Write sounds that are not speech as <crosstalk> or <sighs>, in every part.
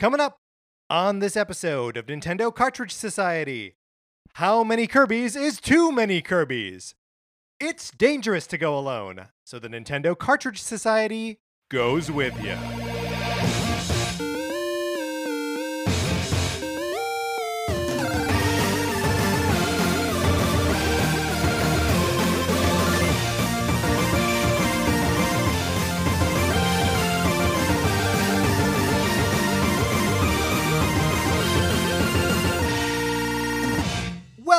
Coming up on this episode of Nintendo Cartridge Society How many Kirby's is too many Kirby's? It's dangerous to go alone, so the Nintendo Cartridge Society goes with you.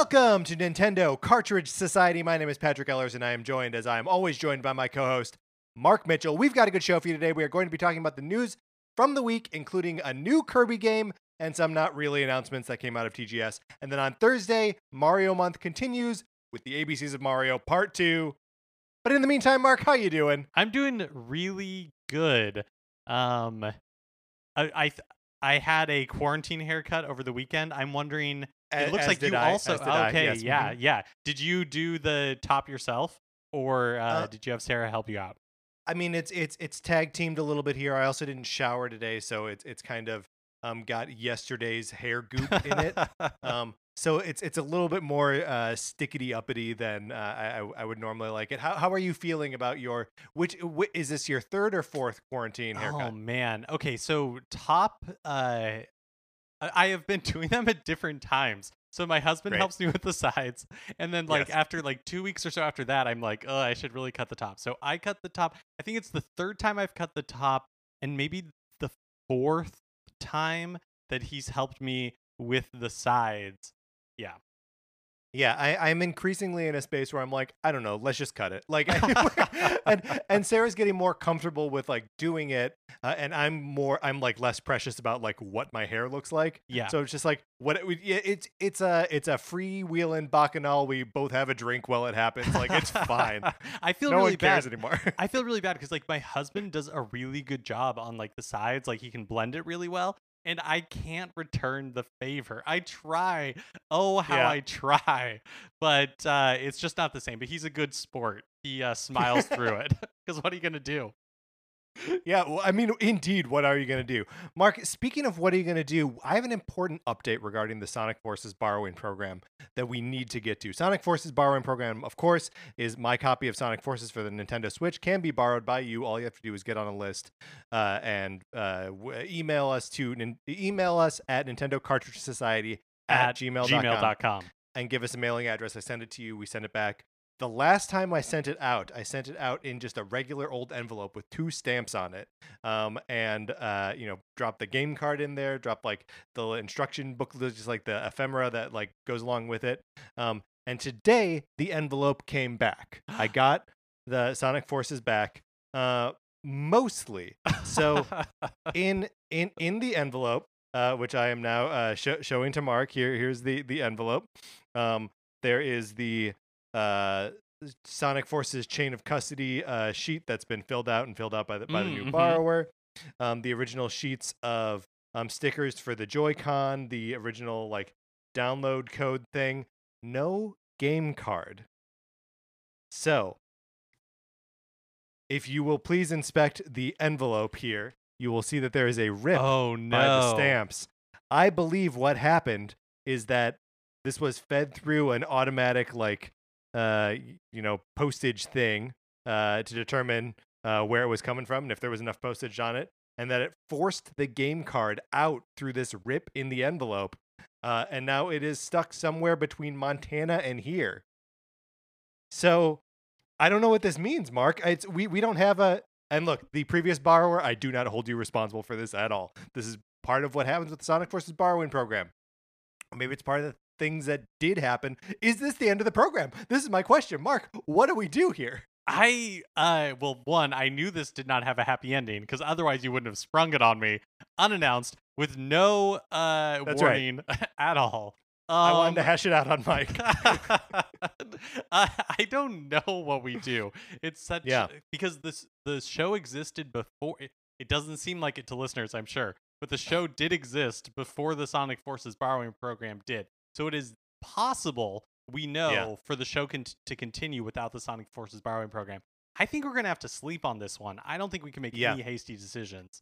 Welcome to Nintendo Cartridge Society. My name is Patrick Ellers, and I am joined, as I am always joined by my co host, Mark Mitchell. We've got a good show for you today. We are going to be talking about the news from the week, including a new Kirby game and some not really announcements that came out of TGS. And then on Thursday, Mario Month continues with the ABCs of Mario Part 2. But in the meantime, Mark, how you doing? I'm doing really good. Um, I I, th- I had a quarantine haircut over the weekend. I'm wondering. A- It looks as like you I, also as okay. yes, Yeah, mhm. yeah. Did you do the top yourself, or uh, Uh, did you have Sarah help you out? I mean, it's it's it's tag teamed a little bit here. I also didn't shower today, so it's it's kind of um got yesterday's hair goop in it. <laughs> Um, so it's it's a little bit more uh, stickety uppity than uh, I, I I would normally like it. How how are you feeling about your which wh- is this your third or fourth quarantine haircut? Oh man. Okay, so top. Uh, I have been <laughs> doing them at different times. So my husband Great. helps me with the sides, <laughs> and then like Yes. after like two weeks or so after that, I'm like, oh, I should really cut the top. So I cut the top. I think it's the third time I've cut the top, and maybe the fourth time that he's helped me with the sides. Yeah. Yeah, I, I'm increasingly in a space where I'm like, I don't know, let's just cut it. Like, <laughs> <laughs> and and Sarah's getting more comfortable with like doing it, uh, and I'm more, I'm like less precious about like what my hair looks like. Yeah. So it's just like what it, it's it's a it's a freewheeling bacchanal. We both have a drink while it happens. Like it's fine. <laughs> I feel no really one cares bad. anymore. I feel really bad because like my husband does a really good job on like the sides, like he can blend it really well, and I can't return the favor. I try, oh how Yeah. I try, but uh, it's just not the same. But he's a good sport. He uh, smiles through it <laughs> because what are you gonna do? Yeah, well, I mean, indeed, what are you going to do? Mark, speaking of what are you going to do, I have an important update regarding the Sonic Forces borrowing program that we need to get to. Sonic Forces borrowing program, of course, is my copy of Sonic Forces for the Nintendo Switch, can be borrowed by you. All you have to do is get on a list uh, and uh, w- email us to nin- email us at Nintendo Cartridge Society at, gmail.com gmail.com. and give us a mailing address. I send it to you. We send it back. The last time I sent it out, I sent it out in just a regular old envelope with two stamps on it, um, and uh, you know, drop the game card in there, drop like the instruction book, just like the ephemera that like goes along with it. Um, and today the envelope came back. I <gasps> got the Sonic Forces back, uh, mostly. So <laughs> in in in the envelope, uh, which I am now uh, sho- showing to Mark. Here, here's the the envelope. Um, there is the uh, Sonic Forces chain of custody uh, sheet that's been filled out and filled out by the by the Mm, new mhm. borrower. Um, the original sheets of um, stickers for the Joy-Con, the original like download code thing. No game card. So, if you will please inspect the envelope here, you will see that there is a rip oh by the stamps. I believe what happened is that this was fed through an automatic like uh you know postage thing uh to determine uh where it was coming from and if there was enough postage on it and that it forced the game card out through this rip in the envelope uh and now it is stuck somewhere between Montana and here. So I don't know what this means, Mark. It's we we don't have a and look, the previous borrower, I do not hold you responsible for this at all. This is part of what happens with the Sonic Forces borrowing program. Maybe it's part of the things that did happen. Is this the end of the program? This is my question. Mark, what do we do here? I uh well one I knew this did not have a happy ending because otherwise you wouldn't have sprung it on me unannounced with no uh That's right. warning <laughs> at all. I wanted to Um, hash it out on mic. <laughs> I I don't know what we do. It's such Yeah. because this the show existed before. It, it doesn't seem like it to listeners, I'm sure, but the show did exist before the Sonic Forces borrowing program did. So it is possible we know for the show con- to continue without the Sonic Forces borrowing program. I think we're gonna have to sleep on this one. I don't think we can make Yeah. any hasty decisions.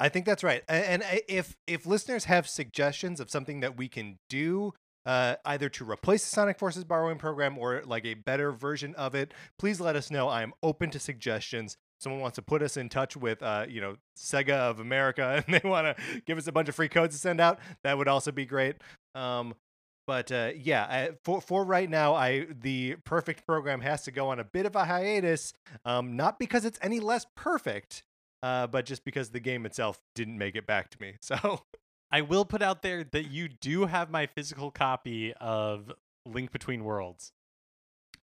I think that's right. And if if listeners have suggestions of something that we can do, uh, either to replace the Sonic Forces borrowing program or like a better version of it, please let us know. I am open to suggestions. Someone wants to put us in touch with, uh, you know, Sega of America, <laughs> and they want to give us a bunch of free codes to send out. That would also be great. Um, but uh, yeah, I, for for right now, I the perfect program has to go on a bit of a hiatus. Um, not because it's any less perfect, uh, but just because the game itself didn't make it back to me. <laughs> So I will put out there that you do have my physical copy of Link Between Worlds.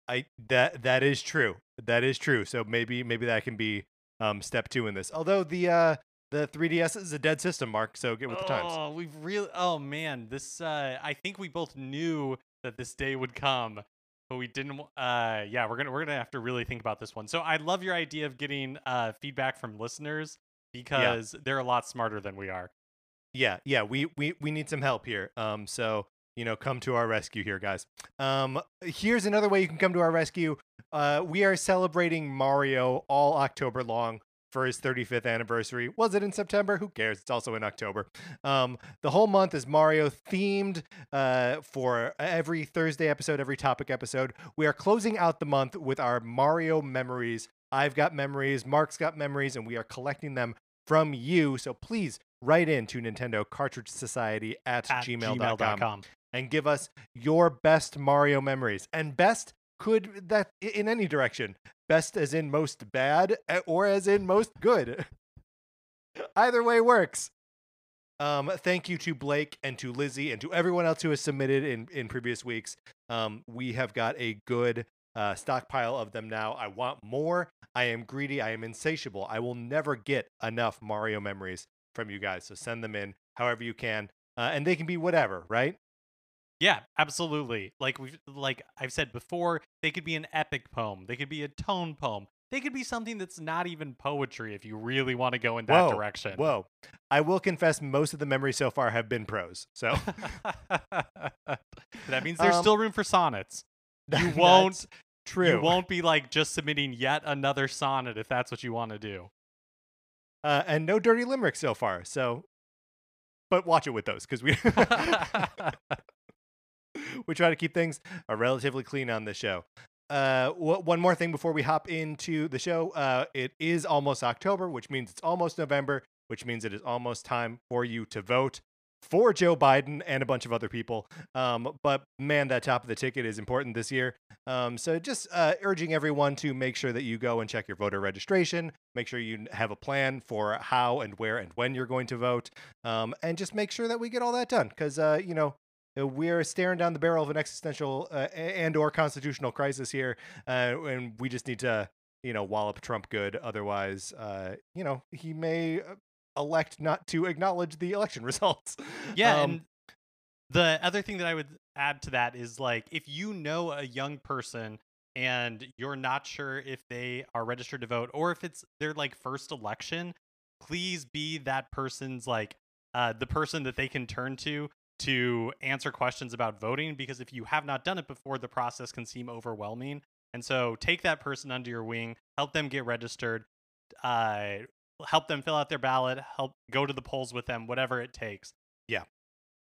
I that that is true. That is true. So maybe maybe that can be um, step two in this. Although the uh, the 3ds is a dead system, Mark. So get with the times. Oh, we've really. Oh man, this. Uh, I think we both knew that this day would come, but we didn't. Uh, yeah, we're gonna we're gonna have to really think about this one. So I love your idea of getting uh feedback from listeners because they're a lot smarter than we are. Yeah, yeah. We we we need some help here. Um, so you know, come to our rescue here, guys. Um, here's another way you can come to our rescue. Uh, we are celebrating Mario all October long for his 35th anniversary. Was it in September? Who cares? It's also in October. Um, the whole month is Mario themed uh, for every Thursday episode, every topic episode. We are closing out the month with our Mario memories. I've got memories, Mark's got memories, and we are collecting them from you. So please write in to Nintendo Cartridge Society at, At gmail.com gmail.com. and give us your best Mario memories. And best could that in any direction. Best as in most bad eh, or as in most good. <laughs> Either way works. Um, thank you to Blake and to Lizzie and to everyone else who has submitted in, in previous weeks. Um, we have got a good uh, stockpile of them now. I want more. I am greedy. I am insatiable. I will never get enough Mario memories from you guys. So send them in however you can. Uh, and they can be whatever, right? Yeah, absolutely. Like we have like I've said before, they could be an epic poem. They could be a tone poem. They could be something that's not even poetry if you really want to go in that Whoa, direction. Whoa. I will confess most of the memories so far have been prose. So <laughs> that means there's Um, still room for sonnets. <laughs> You <laughs> won't true. you won't be like just submitting yet another sonnet if that's what you want to do. Uh, and no dirty limericks so far. So, but watch it with those because we <laughs> we try to keep things uh, relatively clean on this show. Uh, w- one more thing before we hop into the show. Uh, it is almost October, which means it's almost November, which means it is almost time for you to vote for Joe Biden and a bunch of other people. Um, but man, that top of the ticket is important this year. Um, so just uh, urging everyone to make sure that you go and check your voter registration. Make sure you have a plan for how and where and when you're going to vote, um, and just make sure that we get all that done. Because uh, you know we're staring down the barrel of an existential uh, and or constitutional crisis here, uh, and we just need to you know wallop Trump good. Otherwise, uh, you know he may uh, elect not to acknowledge the election <laughs> results. Yeah, Um, and the other thing that I would add to that is like if you know a young person and you're not sure if they are registered to vote or if it's their like first election, please be that person's like uh, the person that they can turn to to answer questions about voting because if you have not done it before, the process can seem overwhelming. And so take that person under your wing, help them get registered, uh, help them fill out their ballot, help go to the polls with them, whatever it takes.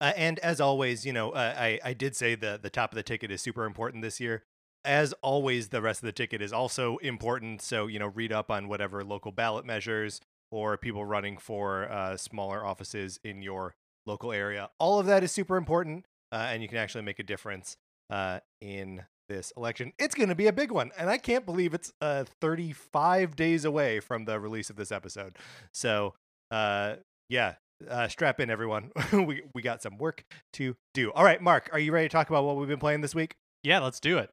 Uh, and as always, you know, uh, I I did say the the top of the ticket is super important this year. As always, the rest of the ticket is also important. So you know, read up on whatever local ballot measures or people running for uh, smaller offices in your local area. All of that is super important, uh, and you can actually make a difference uh, in this election. It's going to be a big one, and I can't believe it's uh, 35 days away from the release of this episode. So, uh, yeah, uh, strap in, everyone. <laughs> we we got some work to do. All right, Mark, are you ready to talk about what we've been playing this week? Yeah, let's do it.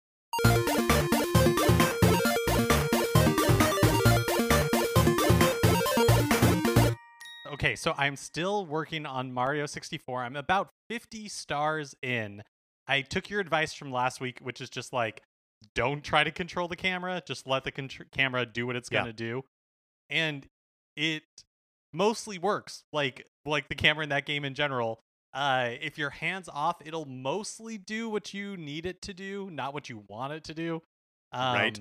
Okay, so I'm still working on Mario 64. I'm about 50 stars in. I took your advice from last week, which is just like, don't try to control the camera. Just let the contr- camera do what it's Yeah. going to do. And it mostly works. Like like the camera in that game in general. Uh, if your hands off, it'll mostly do what you need it to do, not what you want it to do. Um, right.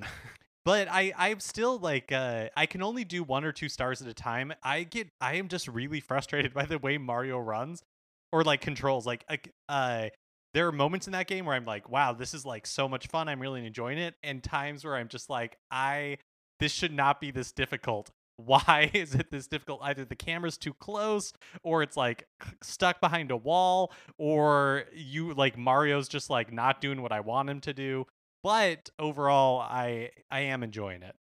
But I I'm still like uh I can only do one or two stars at a time. I get I am just really frustrated <laughs> by the way Mario runs or like controls. Like uh there are moments in that game where I'm like, wow, this is like so much fun. I'm really enjoying it, and times where I'm just like, I this should not be this difficult. <laughs> Why is it this difficult? Either the camera's too close, or it's like stuck behind a wall, or you like Mario's just like not doing what I want him to do. But overall, I I am enjoying it.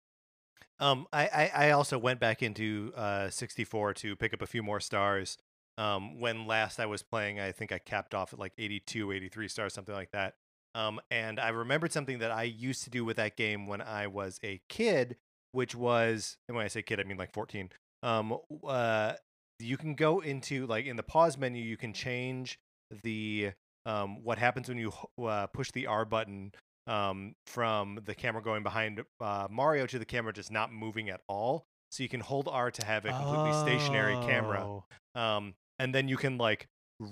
Um, I, I, I also went back into uh, 64 to pick up a few more stars. Um, when last I was playing, I think I capped off at like 82, 83 stars, something like that. Um, and I remembered something that I used to do with that game when I was a kid, which was, and when I say kid, I mean like 14. Um, uh, you can go into like in the pause menu, you can change the um, what happens when you uh, push the R button um, from the camera going behind uh, Mario to the camera just not moving at all. So you can hold R to have a completely oh. stationary camera. Oh. Um, and then you can like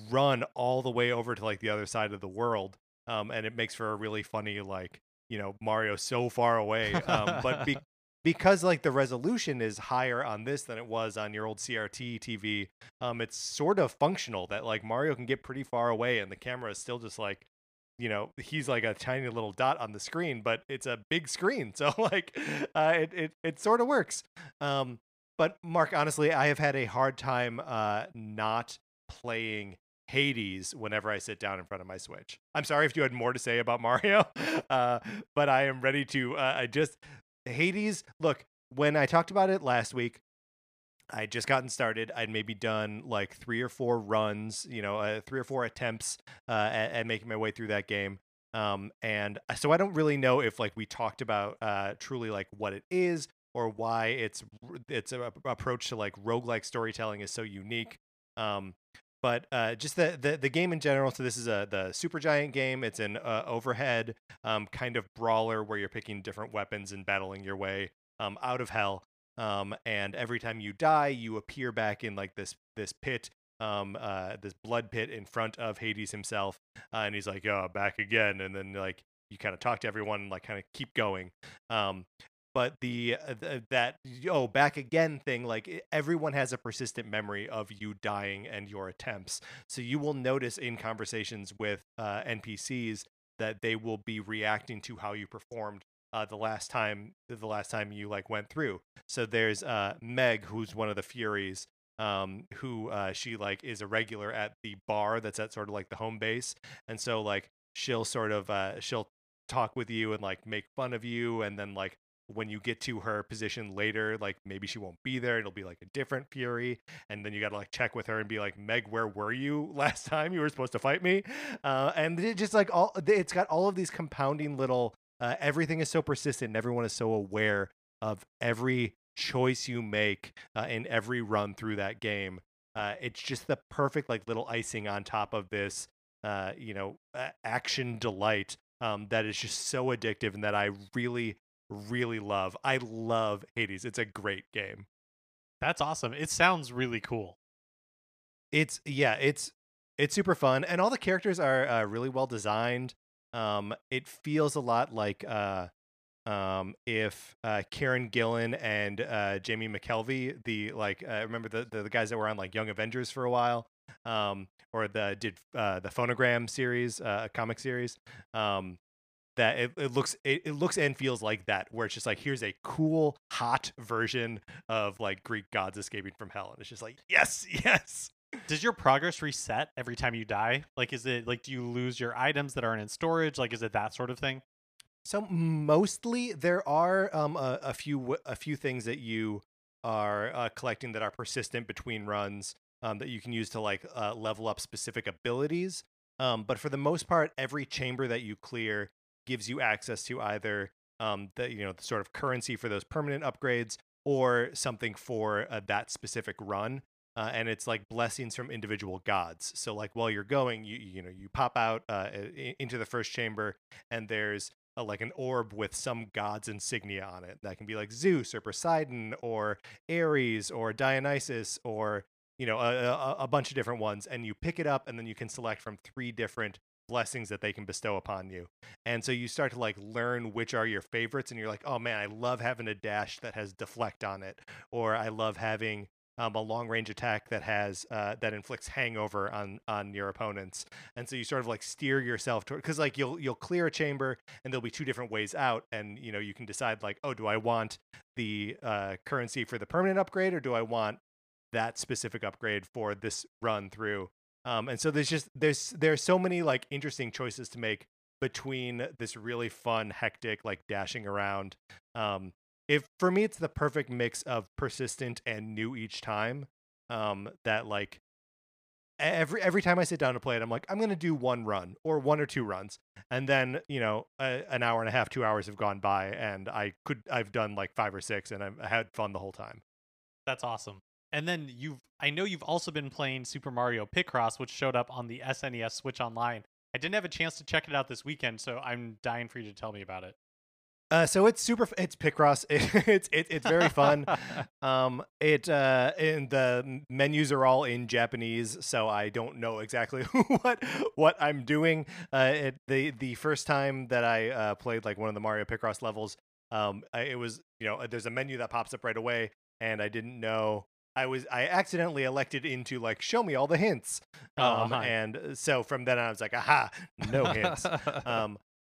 run all the way over to like the other side of the world. Um, and it makes for a really funny like you know Mario so far away. Um, but be- <laughs> because like the resolution is higher on this than it was on your old CRT TV, um, it's sort of functional that like Mario can get pretty far away and the camera is still just like you know he's like a tiny little dot on the screen but it's a big screen. <laughs> So like uh, it, it it sort of works. Um but mark honestly i have had a hard time uh not playing hades whenever i sit down in front of my switch. I'm sorry if you had more to say about <laughs> mario uh but i am ready to uh, i just hades look when i talked about it last week I'd just gotten started. I'd maybe done like three or four runs, you know, uh, three or four attempts uh, at, at, making my way through that game. Um, and so I don't really know if like we talked about uh, truly like what it is or why its its approach to like roguelike storytelling is so unique. Um, but uh, just the, the the game in general. So this is a the Supergiant game. It's an uh, overhead um, kind of brawler where you're picking different weapons and battling your way um, out of hell. Um, and every time you die, you appear back in like this this pit, um, uh, this blood pit in front of Hades himself, uh, and he's like, "Oh, back again," and then like you kind of talk to everyone, like kind of keep going. Um, but the, uh, the that oh back again thing like everyone has a persistent memory of you dying and your attempts so you will notice in conversations with uh, npcs that they will be reacting to how you performed uh, the last time the last time you like went through. So there's uh, Meg, who's one of the Furies, um, who uh, she like is a regular at the bar that's at sort of like the home base, and so like she'll sort of uh, she'll talk with you and like make fun of you, and then like when you get to her position later, like maybe she won't be there. It'll be like a different Fury, and then you got to like check with her and be like, Meg, where were you <laughs> last time you were supposed to fight me? Uh, and it just like all it's got all of these compounding little uh, everything is so persistent and everyone is so aware of every choice you make uh, in every run through that game. Uh, it's just the perfect like little icing on top of this, uh, you know, action delight um, that is just so addictive and that I really, really love. I love Hades. It's a great game. That's awesome. It sounds really cool. It's yeah, it's it's super fun, and all the characters are uh, really well designed. Um, it feels a lot like uh, um, if uh, Kieron Gillen and uh, Jamie McKelvie, the like, uh, remember the, the, the guys that were on like Young Avengers for a while, um, or the did uh, the Phonogram series, uh, comic series. Um, that it, it looks it, it looks and feels like that where it's just like here's a cool hot version of like greek gods escaping from hell and it's just like yes <laughs> yes does your progress reset every time you die? Like, is it like, do you lose your items that aren't in storage? Like, is it that sort of thing? So mostly there are um, a, a few a few things that you are uh, collecting that are persistent between runs um, that you can use to like uh, level up specific abilities. Um, but for the most part, every chamber that you clear gives you access to either um, the you know the sort of currency for those permanent upgrades or something for uh, that specific run uh, and it's like blessings from individual gods. So like while you're going, you you know you pop out uh, into the first chamber, and there's a, like an orb with some god's insignia on it. That can be like Zeus or Poseidon or Ares or Dionysus or you know a, a, a bunch of different ones. And you pick it up, and then you can select from three different blessings that they can bestow upon you. And so you start to like learn which are your favorites and you're like, "Oh man, I love having a dash that has deflect on it or I love having um, a long range attack that has uh, that inflicts hangover on on your opponents, and so you sort of like steer yourself toward because like you'll you'll clear a chamber and there'll be two different ways out, and you know you can decide like oh do I want the uh, currency for the permanent upgrade or do I want that specific upgrade for this run through, um, and so there's just there's there's so many like interesting choices to make between this really fun hectic like dashing around. Um, if for me it's the perfect mix of persistent and new each time um that like every every time i sit down to play it i'm like i'm going to do one run or one or two runs and then you know a, an hour and a half two hours have gone by and i could i've done like five or six and i've had fun the whole time That's awesome. And then you've I know you've also been playing Super Mario Picross, which showed up on the SNES Switch Online. I didn't have a chance to check it out this weekend, so I'm dying for you to tell me about it. Uh, so it's super. It's Picross. It, <laughs> it's it, it's very fun. <laughs> um, it uh, and the menus are all in Japanese, so I don't know exactly <laughs> what what I'm doing. Uh, it, the the first time that I uh, played like one of the Mario Picross levels, um, I, it was you know there's a menu that pops up right away, and I didn't know. I was I accidentally elected into like show me all the hints, Oh, um, and so from then on I was like aha no hints. um,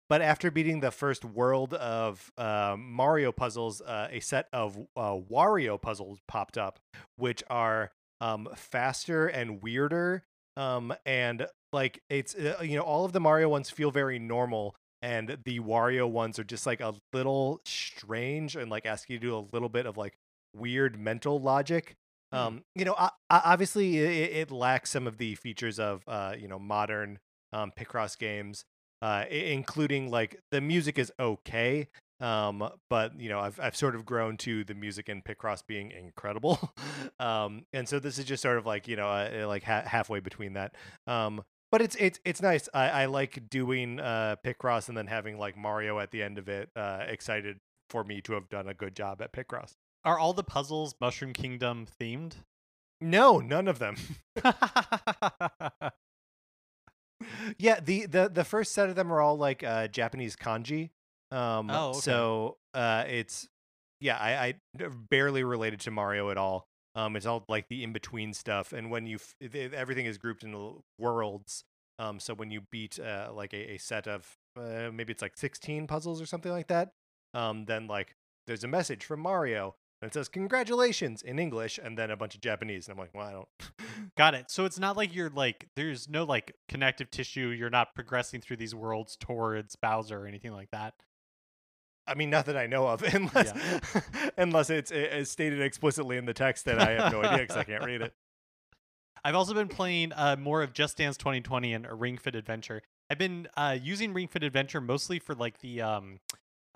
but after beating the first world of uh, Mario puzzles, uh, a set of uh, Wario puzzles popped up, which are um, faster and weirder. Um, and like it's uh, you know all of the Mario ones feel very normal, and the Wario ones are just like a little strange and like ask you to do a little bit of like weird mental logic. Hmm. Um, you know, o- o- obviously it, it lacks some of the features of uh, you know modern um, Picross games uh, including like the music is okay. Um, but you know, I've I've sort of grown to the music in Picross being incredible. <laughs> um, and so this is just sort of like you know, uh, like ha- halfway between that. Um, but it's it's it's nice. I, I like doing uh Picross and then having like Mario at the end of it. Uh, excited for me to have done a good job at Picross. Are all the puzzles Mushroom Kingdom themed? No, none of them. <laughs> <laughs> yeah, the the the first set of them are all like uh Japanese kanji. Um Oh, okay. so uh it's yeah, I I barely related to Mario at all. Um it's all like the in between stuff and when you f- everything is grouped into worlds. Um so when you beat uh like a, a set of uh, maybe it's like 16 puzzles or something like that, um then like there's a message from Mario and it says congratulations in English and then a bunch of Japanese and I'm like, well, I don't <laughs> Got it. So it's not like you're like there's no like connective tissue. You're not progressing through these worlds towards Bowser or anything like that. I mean, not that I know of, <laughs> unless <laughs> unless it's, it's stated explicitly in the text that I have no idea because I can't read it. I've also been playing uh, more of Just Dance 2020 and Ring Fit Adventure. I've been uh, using Ring Fit Adventure mostly for like the um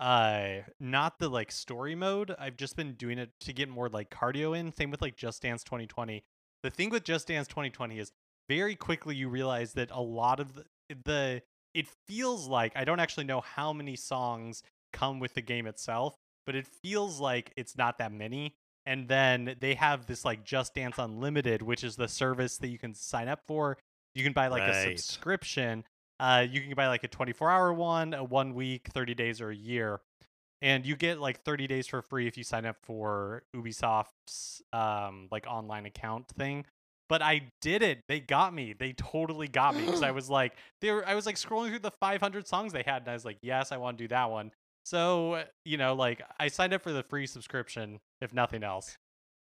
uh not the like story mode. I've just been doing it to get more like cardio in. Same with like Just Dance 2020. The thing with Just Dance 2020 is very quickly you realize that a lot of the, the it feels like I don't actually know how many songs come with the game itself, but it feels like it's not that many. And then they have this like Just Dance Unlimited, which is the service that you can sign up for. You can buy like a subscription. Uh, you can buy like a 24 hour one, a one week, 30 days, or a year. And you get like 30 days for free if you sign up for Ubisoft's um, like online account thing. But I did it. They got me. They totally got me because I <gasps> was like, they were. I was like scrolling through the 500 songs they had, and I was like, yes, I want to do that one. So you know, like I signed up for the free subscription, if nothing else.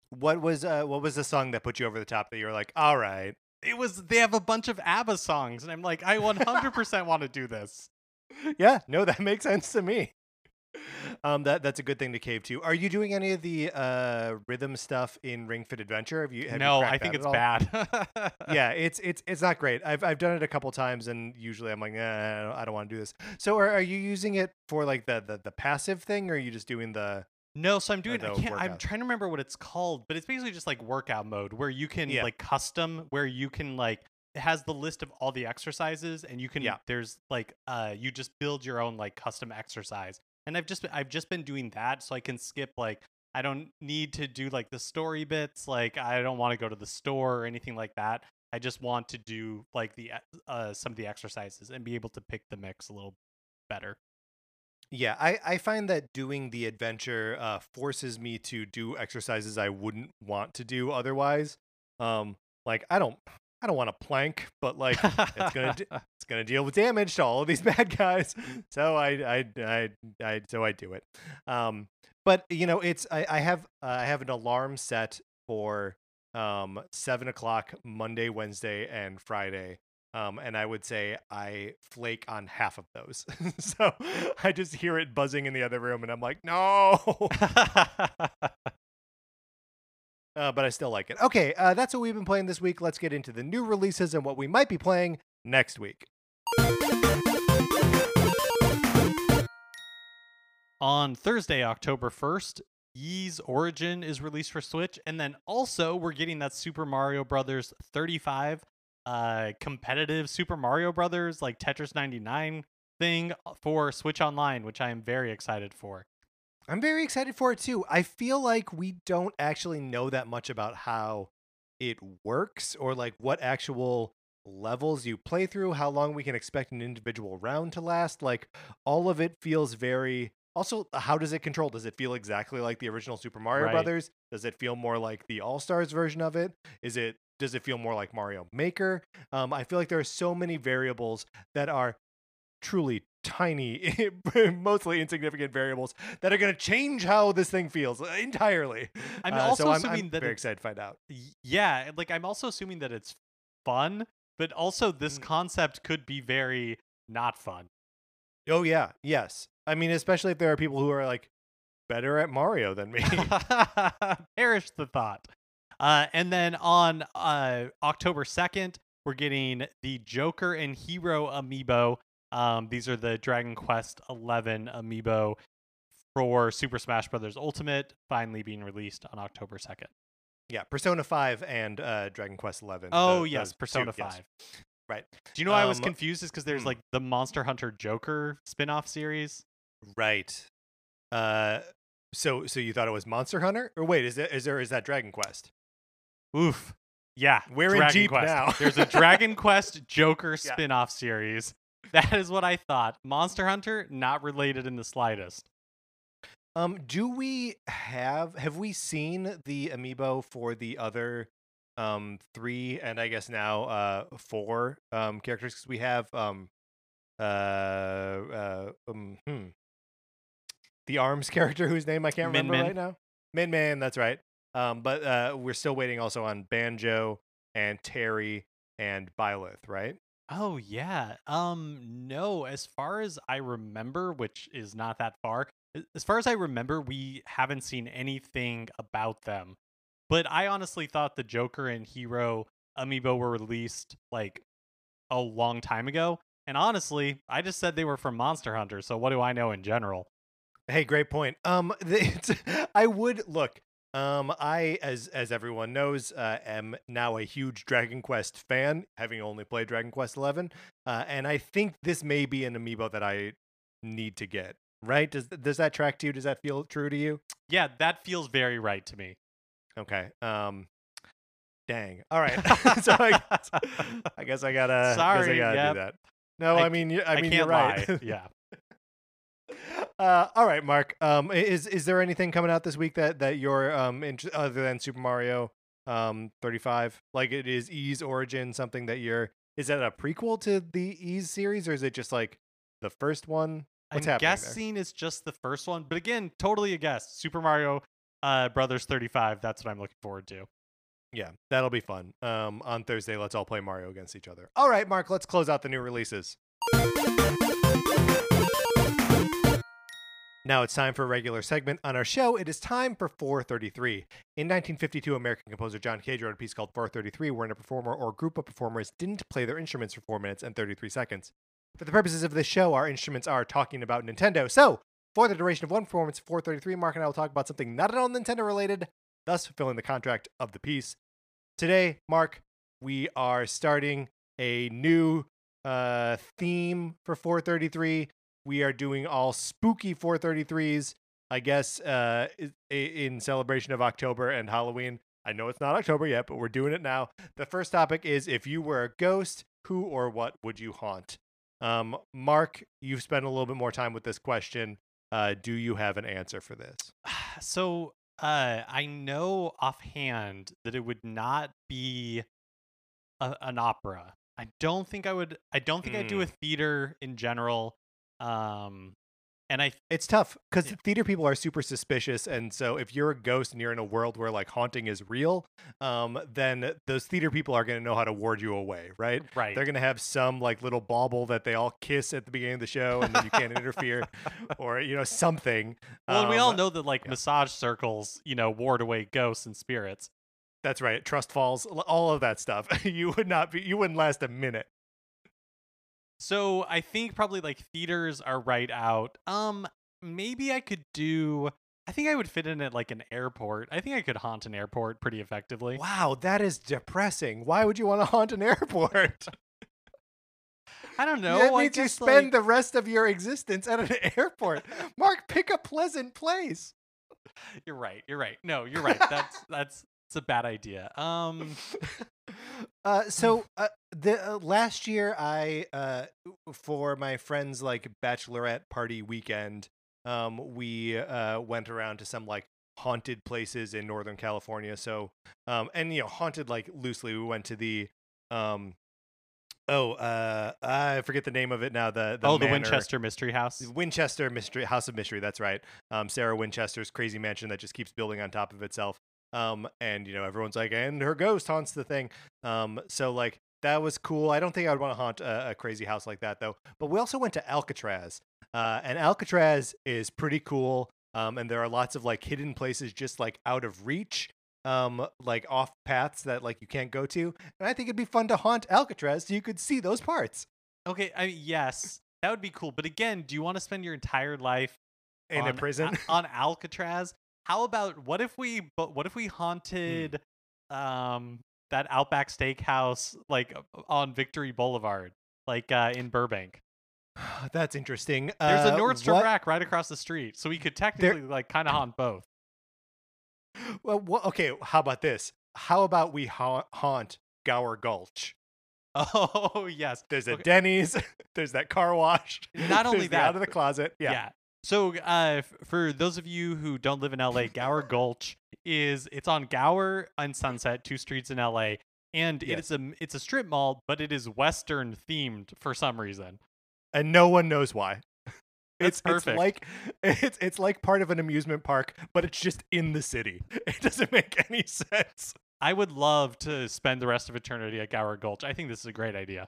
What was uh, what was the song that put you over the top that you were like, all right, It was they have a bunch of ABBA songs, and I'm like, I <laughs> 100% want to do this. yeah, no, that makes sense to me. Um, that that's a good thing to cave to. Are you doing any of the uh rhythm stuff in Ring Fit Adventure? Have you? Have no, cracked I think it's bad. <laughs> yeah, it's it's it's not great. I've I've done it a couple times, and usually I'm like, eh, I don't, don't want to do this. So, are, are you using it for like the, the the passive thing, or are you just doing the? No, so I'm doing. I can't. I'm trying to remember what it's called, but it's basically just like workout mode where you can Yeah. like custom, where you can like it has the list of all the exercises, and you can. Yeah. There's like uh, you just build your own like custom exercise, and I've just been, I've just been doing that, so I can skip like I don't need to do like the story bits, like I don't want to go to the store or anything like that. I just want to do like the uh some of the exercises and be able to pick the mix a little better. Yeah, I, I find that doing the adventure uh, forces me to do exercises I wouldn't want to do otherwise. Um, like I don't I don't want to plank, but like it's gonna d- <laughs> it's gonna deal with damage to all of these <laughs> bad guys. So I I I, I so I do it. Um, but you know it's I I have uh, I have an alarm set for um seven o'clock Monday, Wednesday, and Friday. Um, and I would say I flake on half of those. <laughs> so I just hear it buzzing in the other room, and I'm like, no. <laughs> Uh, but I still like it. Okay, uh, that's what we've been playing this week. Let's get into the new releases and what we might be playing next week. On Thursday, October 1st, Ys Origin is released for Switch, and then also we're getting that Super Mario Brothers 35 uh competitive Super Mario Brothers like Tetris 99 thing for Switch Online, which I am very excited for. I'm very excited for it too. I feel like we don't actually know that much about how it works or like what actual levels you play through, how long we can expect an individual round to last. Like all of it feels very also how does it control? Does it feel exactly like the original Super Mario Right. Brothers? Does it feel more like the All-Stars version of it? Is it does it feel more like Mario Maker? Um, I feel like there are so many variables that are truly tiny, <laughs> mostly insignificant variables that are going to change how this thing feels entirely. I'm Uh, also so I'm, assuming I'm that very excited to find out. Yeah, like I'm also assuming that it's fun, but also this Mm. concept could be very not fun. Oh yeah, yes. I mean, especially if there are people who are like better at Mario than me. <laughs> Perish the thought. Uh, and then on uh, October 2nd, we're getting the Joker and Hero amiibo. Um, these are the Dragon Quest 11 amiibo for Super Smash Bros. Ultimate, finally being released on October 2nd. yeah, Persona Five and uh, Dragon Quest Eleven. Oh, tho- yes, those two, Persona yes. 5. Right, Do you know why I was Um, confused? Is because there's hmm. like the Monster Hunter Joker spin off series. right. Uh, so so you thought it was Monster Hunter, or wait, is it is there is that Dragon Quest? Oof. Yeah. We're in deep Quest. now. <laughs> There's a Dragon <laughs> Quest Joker Yeah. spin off series. That is what I thought. Monster Hunter, not related in the slightest. Um, do we have have we seen the amiibo for the other um three and I guess now uh four um characters? 'Cause we have um uh uh um hmm. the arms <laughs> character whose name I can't Min remember Min. right now. Min Min, that's right. Um, but uh, we're still waiting also on Banjo and Terry and Byleth, right? Oh yeah. Um no, as far as I remember, which is not that far. As far as I remember, we haven't seen anything about them. But I honestly thought the Joker and Hero amiibo were released like a long time ago. And honestly, I just said they were from Monster Hunter, so what do I know in general? Hey, great point. Um, <laughs> I would look. Um, I, as as everyone knows, uh, am now a huge Dragon Quest fan, having only played Dragon Quest Eleven. Uh, and I think this may be an amiibo that I need to get. Right? Does does that track to you? Does that feel true to you? Yeah, that feels very right to me. Okay. Um, dang. All right. <laughs> so I, guess- I <laughs> guess I gotta. guess I Sorry, gotta yep. do that. No, I I, mean, I, I, mean, can't you're right. lie. <laughs> Yeah. Uh, all right, Mark. Um, is is there anything coming out this week that that you're um int- other than Super Mario um 35? Like it is Ys Origin something that you're is that a prequel to the Ease series or is it just like the first one? What's I'm happening there? guessing it's just the first one, but again, totally a guess. Super Mario uh, Brothers 35. That's what I'm looking forward to. Yeah, that'll be fun. Um, on Thursday, let's all play Mario against each other. All right, Mark. Let's close out the new releases. Now it's time for a regular segment on our show. It is time for 433. In 1952, American composer John Cage wrote a piece called 433, wherein a performer or group of performers didn't play their instruments for 4 minutes and 33 seconds. For the purposes of this show, our instruments are talking about Nintendo. So, for the duration of one performance, 433, Mark and I will talk about something not at all Nintendo related, thus fulfilling the contract of the piece. Today, Mark, we are starting a new uh, theme for 433. We are doing all spooky 433s, I guess, uh, in celebration of October and Halloween. I know it's not October yet, but we're doing it now. The first topic is if you were a ghost, who or what would you haunt? Um, Mark, you've spent a little bit more time with this question. Uh, do you have an answer for this? <sighs> So uh, I know offhand that it would not be a, an opera. I don't think I would. I don't think I'd do a theater in general. Um, and I It's tough because Yeah. theater people are super suspicious, and so if you're a ghost and you're in a world where like haunting is real, um, then those theater people are going to know how to ward you away, right? right. They're going to have some like little bauble that they all kiss at the beginning of the show, and then you can't interfere, <laughs> or you know something. well, and we all Um, know that like yeah. massage circles, you know, ward away ghosts and spirits. That's right. Trust falls, all of that stuff. <laughs> you would not be. You wouldn't last a minute. So I think probably like theaters are right out. Um, maybe I could do. I think I would fit in at like an airport. I think I could haunt an airport pretty effectively. Wow, that is depressing. Why would you want to haunt an airport? <laughs> I don't know. that I means you spend like- the rest of your existence at an <laughs> airport. Mark, pick a pleasant place. You're right. You're right. No, you're right. That's that's it's a bad idea. Um, <laughs> uh, so uh, the uh, last year, I uh, for my friends like bachelorette party weekend, um, we uh, went around to some like haunted places in Northern California. So, um, and you know, haunted like loosely, we went to the um, oh, uh, I forget the name of it now. The, the oh, the Winchester Mystery House. Winchester Mystery House of Mystery. That's right. Um, Sarah Winchester's crazy mansion that just keeps building on top of itself. Um, and you know everyone's like, and her ghost haunts the thing. Um, so like that was cool. I don't think I would want to haunt a, a crazy house like that though. But we also went to Alcatraz, uh, and Alcatraz is pretty cool. Um, and there are lots of like hidden places just like out of reach. Um, like off paths that like you can't go to, and I think it'd be fun to haunt Alcatraz so you could see those parts Okay, I mean, yes, that would be cool. But again, do you want to spend your entire life in on a prison. On Alcatraz? How about what if we but what if we haunted um that Outback Steakhouse like uh, on Victory Boulevard, like uh, in Burbank? <sighs> That's interesting. There's Uh, a Nordstrom what- rack right across the street, so we could technically like kind of <clears throat> haunt both. Well, wha- okay. How about this? How about we ha- haunt Gower Gulch? <laughs> Oh yes, There's a Okay. Denny's. <laughs> There's that car wash. Not <laughs> only that, out of the closet. Yeah. Yeah. So, uh, f- for those of you who don't live in LA, Gower Gulch is it's on Gower and Sunset, two streets in LA, and Yes. it's a m- it's a strip mall, but it is Western themed for some reason. and no one knows why. <laughs> That's it's perfect. it's like <laughs> it's it's like part of an amusement park, but it's just in the city. <laughs> It doesn't make any sense. I would love to spend the rest of eternity at Gower Gulch. I think this is a great idea.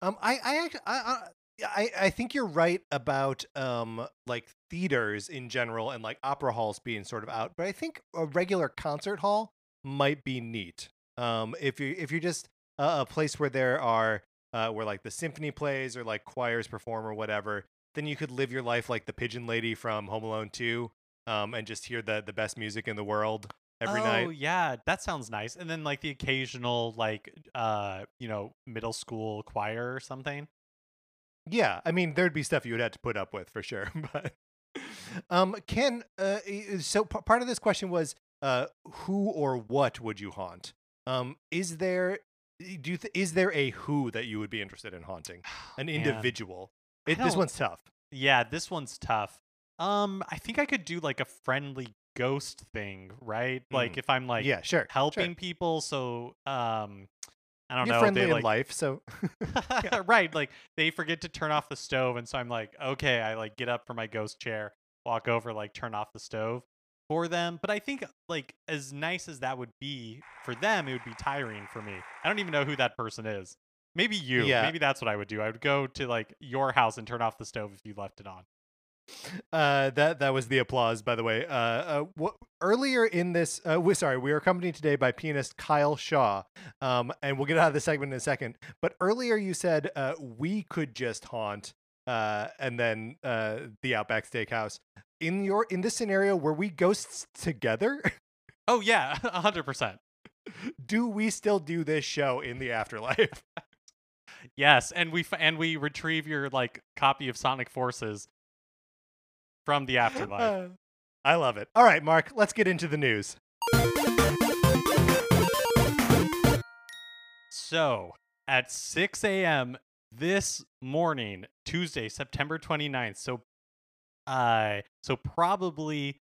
Um, I I I, I I I think you're right about um like theaters in general and like opera halls being sort of out, but I think a regular concert hall might be neat. Um, if you if you're just a, a place where there are uh where like the symphony plays or like choirs perform or whatever, then you could live your life like the pigeon lady from Home Alone 2, um, and just hear the the best music in the world every night. oh, night. yeah, that sounds nice. And then like the occasional like uh you know middle school choir or something. Yeah, I mean there'd be stuff you would have to put up with for sure, <laughs> but um Ken uh so p- part of this question was uh who or what would you haunt? Um is there do you th- is there a who that you would be interested in haunting? <sighs> An individual. It, this one's tough. Yeah, this one's tough. Um, I think I could do like a friendly ghost thing, right? Like Mm. if I'm like yeah, sure. sure. helping people, so um, I don't You're know, friendly they in like life, so <laughs> <laughs> right, like they forget to turn off the stove, and so I'm like, okay, I like get up from my ghost chair, walk over, like turn off the stove for them. But I think like as nice as that would be for them, it would be tiring for me. I don't even know who that person is. Maybe you. Yeah. Maybe that's what I would do. I would go to like your house and turn off the stove if you left it on. Uh, that that was the applause, by the way. Uh, uh wh- earlier in this, uh, we sorry, we are accompanied today by pianist Kyle Shaw. Um, and we'll get out of the segment in a second. But earlier you said uh, we could just haunt, uh, and then uh, the Outback Steakhouse. In your in this scenario, were we ghosts together? <laughs> Oh yeah, <laughs> a hundred percent. do we still do this show in the afterlife? <laughs> Yes, and we f- and we retrieve your like copy of Sonic Forces from the afterlife. Uh, I love it. All right, Mark, let's get into the news. So at 6 a.m. this morning, Tuesday, September 29th. So, uh, so probably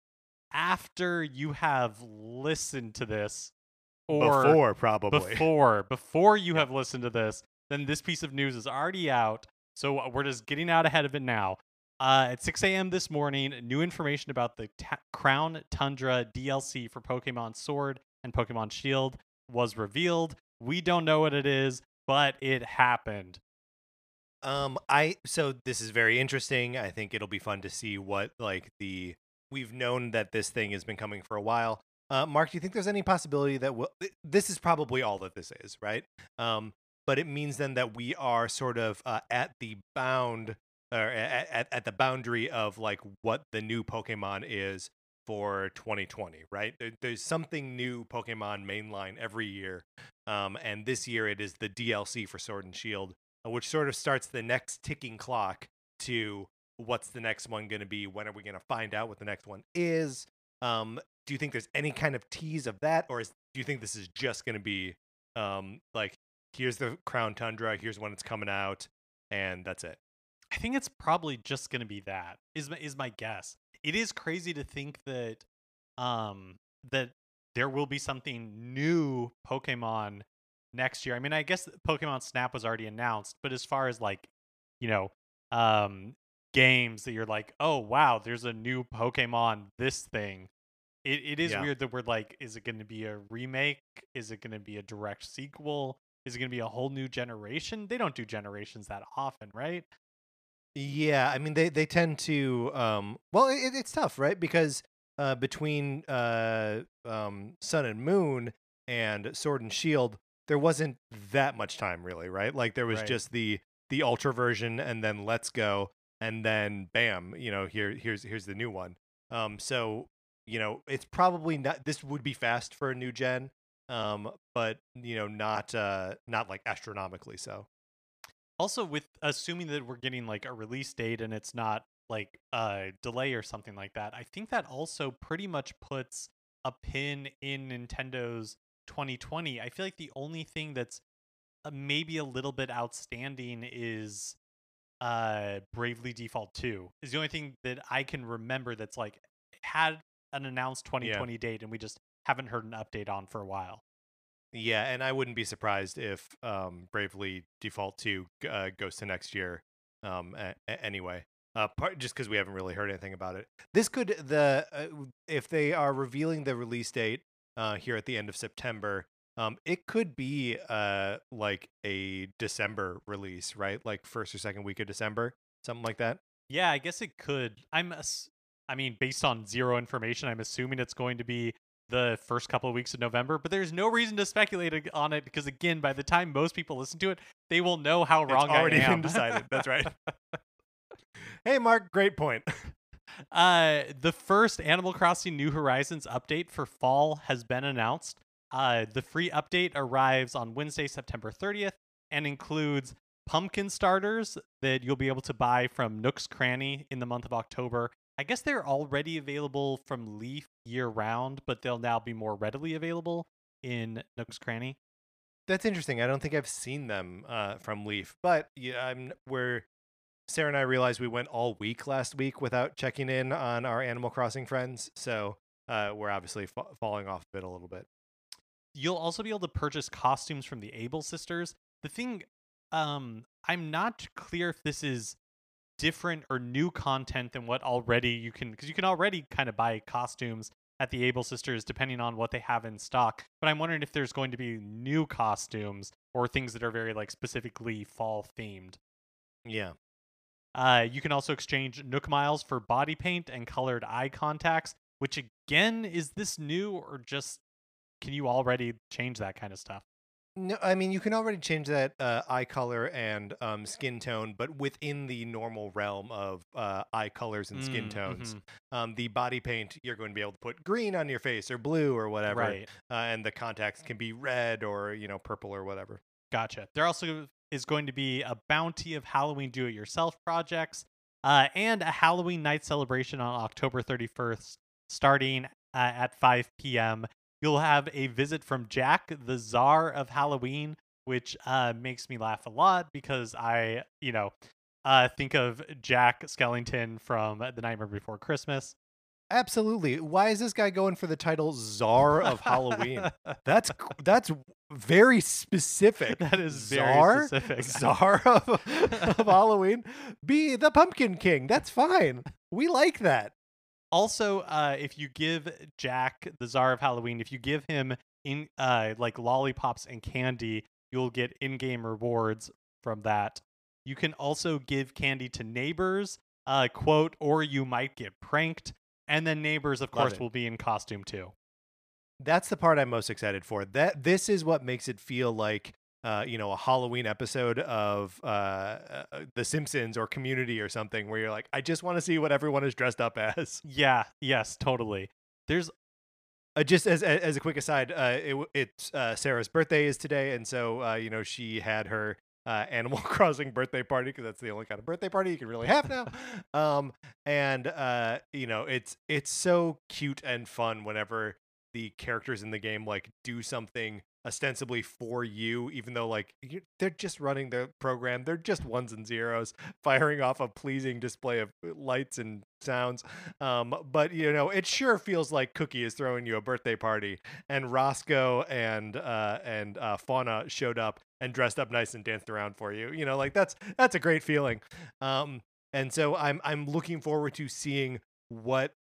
after you have listened to this, or Before probably. before before you have listened to this, then this piece of news is already out. So we're just getting out ahead of it now. Uh, at 6 a.m. this morning, new information about the Crown Tundra DLC for Pokemon Sword and Pokemon Shield was revealed. We don't know what it is, but it happened. Um, I so this is very interesting. I think it'll be fun to see what like the we've known that this thing has been coming for a while. Uh, Mark, do you think there's any possibility that we'll, this is probably all that this is, right? Um, but it means then that we are sort of uh, at the bound or at, at, the boundary of like what the new Pokemon is for 2020, right? There, there's something new Pokemon mainline every year, um, and this year it is the DLC for Sword and Shield, uh, which sort of starts the next ticking clock to what's the next one going to be? When are we going to find out what the next one is? Um, do you think there's any kind of tease of that, or is, do you think this is just going to be um, like here's the Crown Tundra, here's when it's coming out, and that's it? I think it's probably just going to be that. Is my, is my guess. It is crazy to think that um that there will be something new Pokemon next year. I mean, I guess Pokemon Snap was already announced, but as far as like, you know, um games that you're like, "Oh, wow, there's a new Pokemon this thing." It it is Yeah. weird that we're like, is it going to be a remake? Is it going to be a direct sequel? Is it going to be a whole new generation? They don't do generations that often, right? Yeah, I mean they they tend to um well it, it's tough, right? Because uh between uh um Sun and Moon and Sword and Shield, there wasn't that much time really, right? Like there was Right. just the the ultra version and then Let's Go and then bam, you know, here here's here's the new one. Um so, you know, it's probably not this would be fast for a new gen, um but you know, not uh not like astronomically so. Also, with assuming that we're getting like a release date and it's not like a delay or something like that, I think that also pretty much puts a pin in Nintendo's 2020. I feel like the only thing that's uh, maybe a little bit outstanding is uh Bravely Default 2. Is the only thing that I can remember that's like had an announced 2020 date and we just haven't heard an update on for a while. Yeah, and I wouldn't be surprised if um, Bravely Default 2 g- uh, goes to next year um, a- a- anyway. Uh, part, just because we haven't really heard anything about it. This could the uh, if they are revealing the release date uh, here at the end of September, um, it could be uh, like a December release, right? Like first or second week of December, something like that. Yeah, I guess it could. I'm, ass- I mean, based on zero information, I'm assuming it's going to be the first couple of weeks of November. But there's no reason to speculate on it because, again, by the time most people listen to it, they will know how It's wrong already I been am. decided. That's right. <laughs> Hey, Mark, great point. <laughs> Uh, the first Animal Crossing New Horizons update for fall has been announced. Uh, the free update arrives on Wednesday, September 30th, and includes pumpkin starters that you'll be able to buy from Nook's Cranny in the month of October. I guess they're already available from Leaf year round, but they'll now be more readily available in Nook's Cranny. That's interesting. I don't think I've seen them uh, from Leaf, but yeah, I'm we're Sarah and I realized we went all week last week without checking in on our Animal Crossing friends, so uh, we're obviously fa- falling off of it a little bit. You'll also be able to purchase costumes from the Able sisters. The thing, um, I'm not clear if this is different or new content than what already you can, because you can already kind of buy costumes at the Able sisters depending on what they have in stock. But I'm wondering if there's going to be new costumes or things that are very like specifically fall themed. Yeah, Uh, you can also exchange Nook Miles for body paint and colored eye contacts, which again, is this new or just can you already change that kind of stuff? No, I mean you can already change that uh, eye color and um, skin tone, but within the normal realm of uh, eye colors and skin Mm, tones. mhm. Um, the body paint you're going to be able to put green on your face or blue or whatever, Right. uh, and the contacts can be red or you know purple or whatever. Gotcha. There also is going to be a bounty of Halloween do it yourself projects uh, and a Halloween night celebration on October 31st, starting uh, at 5 p.m. You'll have a visit from Jack, the czar of Halloween, which uh, makes me laugh a lot because I, you know, uh, think of Jack Skellington from The Nightmare Before Christmas. Absolutely. Why is this guy going for the title Czar of Halloween? That's that's very specific. <laughs> That is very Czar? specific. Czar of, of <laughs> Halloween. Be the Pumpkin King. That's fine. We like that. Also, uh, if you give Jack the Czar of Halloween, if you give him in uh, like lollipops and candy, you'll get in-game rewards from that. You can also give candy to neighbors, uh, quote, or you might get pranked. And then neighbors, of Love course, it. will be in costume too. That's the part I'm most excited for. That this is what makes it feel like uh, you know, a Halloween episode of uh, uh, The Simpsons or Community or something where you're like, I just want to see what everyone is dressed up <laughs> as. Yeah, yes, totally. There's Uh, just as as as a quick aside, uh, it, it's uh, Sarah's birthday is today, and so uh, you know she had her uh, Animal <laughs> Crossing birthday party because that's the only kind of birthday party you can really have now. <laughs> um, and uh, you know it's it's so cute and fun whenever the characters in the game like do something ostensibly for you, even though like they're just running the program, they're just ones and zeros, <laughs> firing off a pleasing display of uh, lights and sounds. Um, but you know, it sure feels like Cookie is throwing you a birthday party, and Roscoe and uh, and uh, Fauna showed up and dressed up nice and danced around for you. You know, like that's that's a great feeling. Um, and so I'm I'm looking forward to seeing what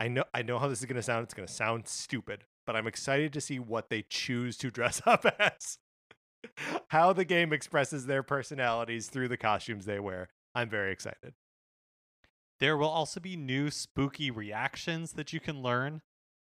I know I know how this is gonna sound. It's gonna sound stupid, but I'm excited to see what they choose to dress <laughs> up as. how the game expresses their personalities through the costumes they wear. I'm very excited. There will also be new spooky reactions that you can learn.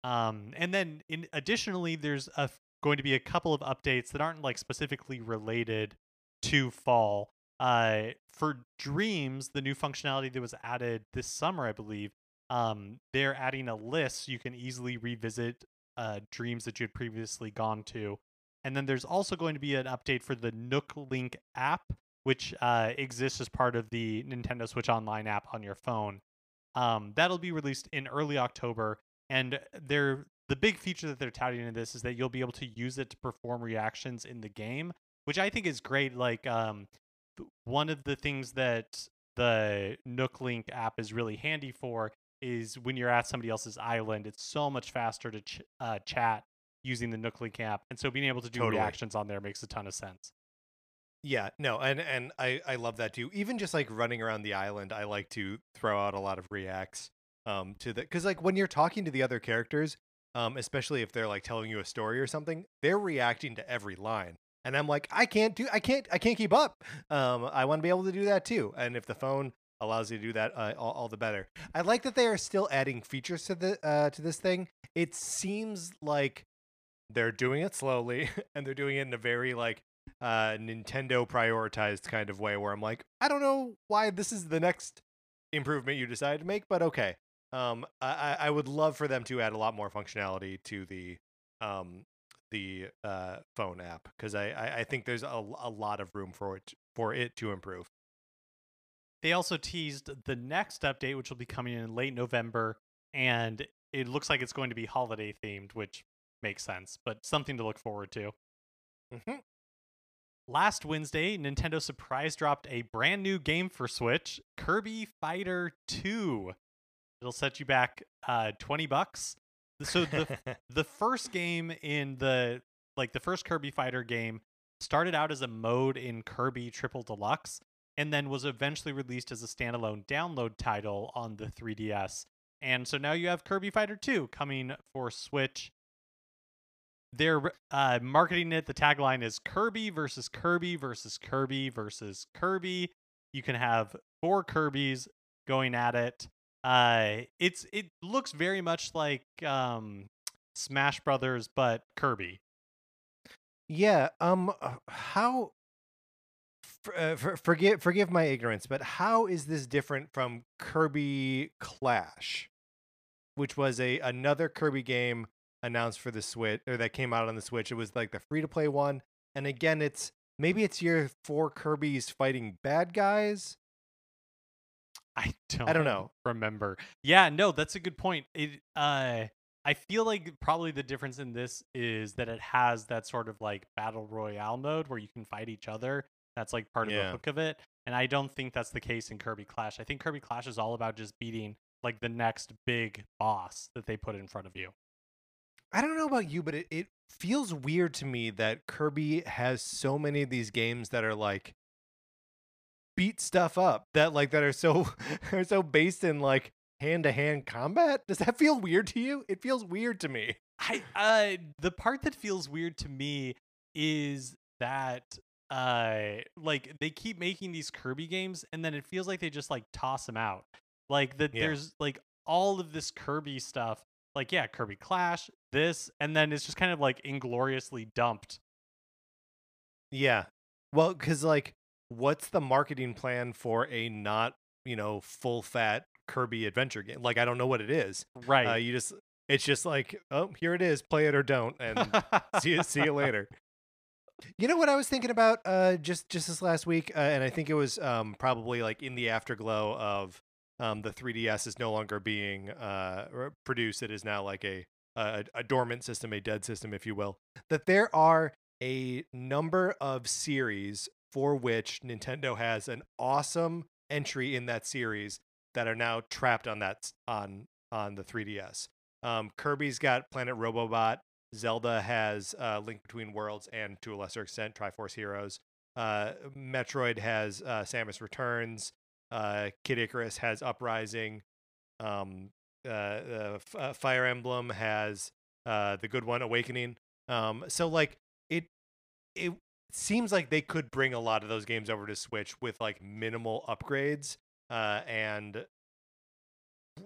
Um, and then in additionally, there's a, going to be a couple of updates that aren't like specifically related to fall. Uh, for dreams, the new functionality that was added this summer, I believe, um, they're adding a list so you can easily revisit uh, dreams that you had previously gone to. And then there's also going to be an update for the Nook Link app, which uh, exists as part of the Nintendo Switch Online app on your phone. Um, that'll be released in early October, and they're the big feature that they're touting in this is that you'll be able to use it to perform reactions in the game, which I think is great. Like um, one of the things that the Nook Link app is really handy for is when you're at somebody else's island, it's so much faster to ch- uh, chat using the Nook Link app, and so being able to do Totally. reactions on there makes a ton of sense. Yeah, no, and and I I love that too. Even just like running around the island, I like to throw out a lot of reacts um to the because like when you're talking to the other characters, um especially if they're like telling you a story or something, they're reacting to every line, and I'm like I can't do I can't I can't keep up. Um, I want to be able to do that too, and if the phone allows you to do that, uh, all, all the better. I like that they are still adding features to the uh to this thing. It seems like they're doing it slowly <laughs> and they're doing it in a very like uh Nintendo prioritized kind of way where I'm like, I don't know why this is the next improvement you decided to make, but okay. Um I I would love for them to add a lot more functionality to the um the uh phone app because I, I I think there's a, a lot of room for it for it to improve. They also teased the next update, which will be coming in late November, and it looks like it's going to be holiday themed, which makes sense, but something to look forward to. Mhm. Last Wednesday, Nintendo surprise dropped a brand new game for Switch, Kirby Fighter 2. It'll set you back uh 20 bucks. So the <laughs> the first game in the like the first Kirby Fighter game started out as a mode in Kirby Triple Deluxe and then was eventually released as a standalone download title on the 3DS. And so now you have Kirby Fighter 2 coming for Switch. They're uh, marketing it. The tagline is Kirby versus Kirby versus Kirby versus Kirby. You can have four Kirby's going at it. Uh, it's it looks very much like um, Smash Brothers, but Kirby. Yeah. Um. uh, How? For, uh, for, forgive forgive my ignorance, but how is this different from Kirby Clash, which was a another Kirby game announced for the Switch or that came out on the Switch? It was like the free to play one, and again, it's maybe it's your four Kirby's fighting bad guys. I don't. I don't know. Remember? Yeah, no, that's a good point. It uh, I feel like probably the difference in this is that it has that sort of like battle royale mode where you can fight each other. That's like part of the hook of it. And I don't think that's the case in Kirby Clash. I think Kirby Clash is all about just beating like the next big boss that they put in front of you. I don't know about you, but it, it feels weird to me that Kirby has so many of these games that are like beat stuff up that like that are so <laughs> are so based in like hand to hand combat. Does that feel weird to you? It feels weird to me. I uh the part that feels weird to me is that uh like they keep making these Kirby games and then it feels like they just like toss them out. Like that Yeah. there's like all of this Kirby stuff. Like yeah, Kirby Clash, this and then it's just kind of like ingloriously dumped. Yeah. Well, because like, what's the marketing plan for a not you know full fat Kirby adventure game? Like, I don't know what it is. Right. Uh, you just it's just like, oh, here it is. Play it or don't, and <laughs> see you see you later. You know what I was thinking about uh just just this last week uh, and I think it was um probably like in the afterglow of um the 3DS is no longer being uh produced it is now like a a, a dormant system a dead system if you will that there are a number of series for which Nintendo has an awesome entry in that series that are now trapped on that on on the 3DS. Um, Kirby's got Planet Robobot. Zelda has uh, Link Between Worlds and to a lesser extent Triforce Heroes. Uh, Metroid has uh, Samus Returns. Uh, Kid Icarus has Uprising. Um, uh, uh, F- Fire Emblem has the good one Awakening. Um, so like it, it seems like they could bring a lot of those games over to Switch with like minimal upgrades. And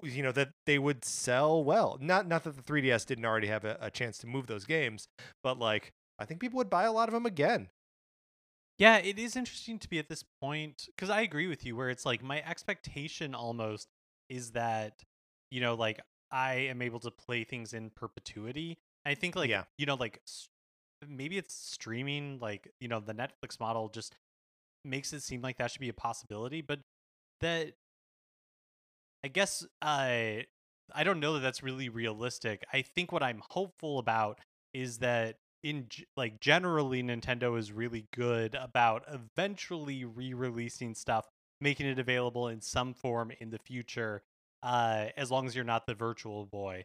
you know that they would sell well. Not not that the 3DS didn't already have a, a chance to move those games, but like I think people would buy a lot of them again. Yeah, it is interesting to be at this point because I agree with you where it's like my expectation almost is that, you know, like I am able to play things in perpetuity. I think like, Yeah. you know, like maybe it's streaming, like, you know, the Netflix model just makes it seem like that should be a possibility, but that I guess I I don't know that that's really realistic. I think what I'm hopeful about is that in like generally Nintendo is really good about eventually re-releasing stuff, making it available in some form in the future uh as long as you're not the virtual boy.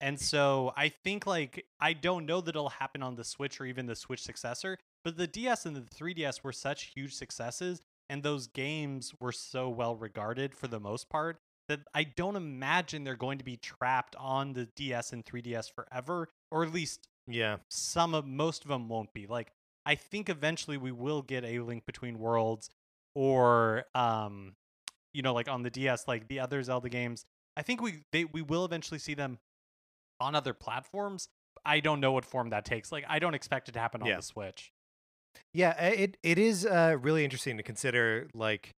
And so I think like I don't know that it'll happen on the Switch or even the Switch successor, but the DS and the 3DS were such huge successes and those games were so well regarded for the most part that I don't imagine they're going to be trapped on the DS and 3DS forever, or at least Yeah, some of most of them won't be. Like I think eventually we will get a link between worlds or um you know like on the DS like the other Zelda games. I think we they we will eventually see them on other platforms. I don't know what form that takes. Like I don't expect it to happen on Yeah. the Switch. yeah. uh, It it is uh, really interesting to consider like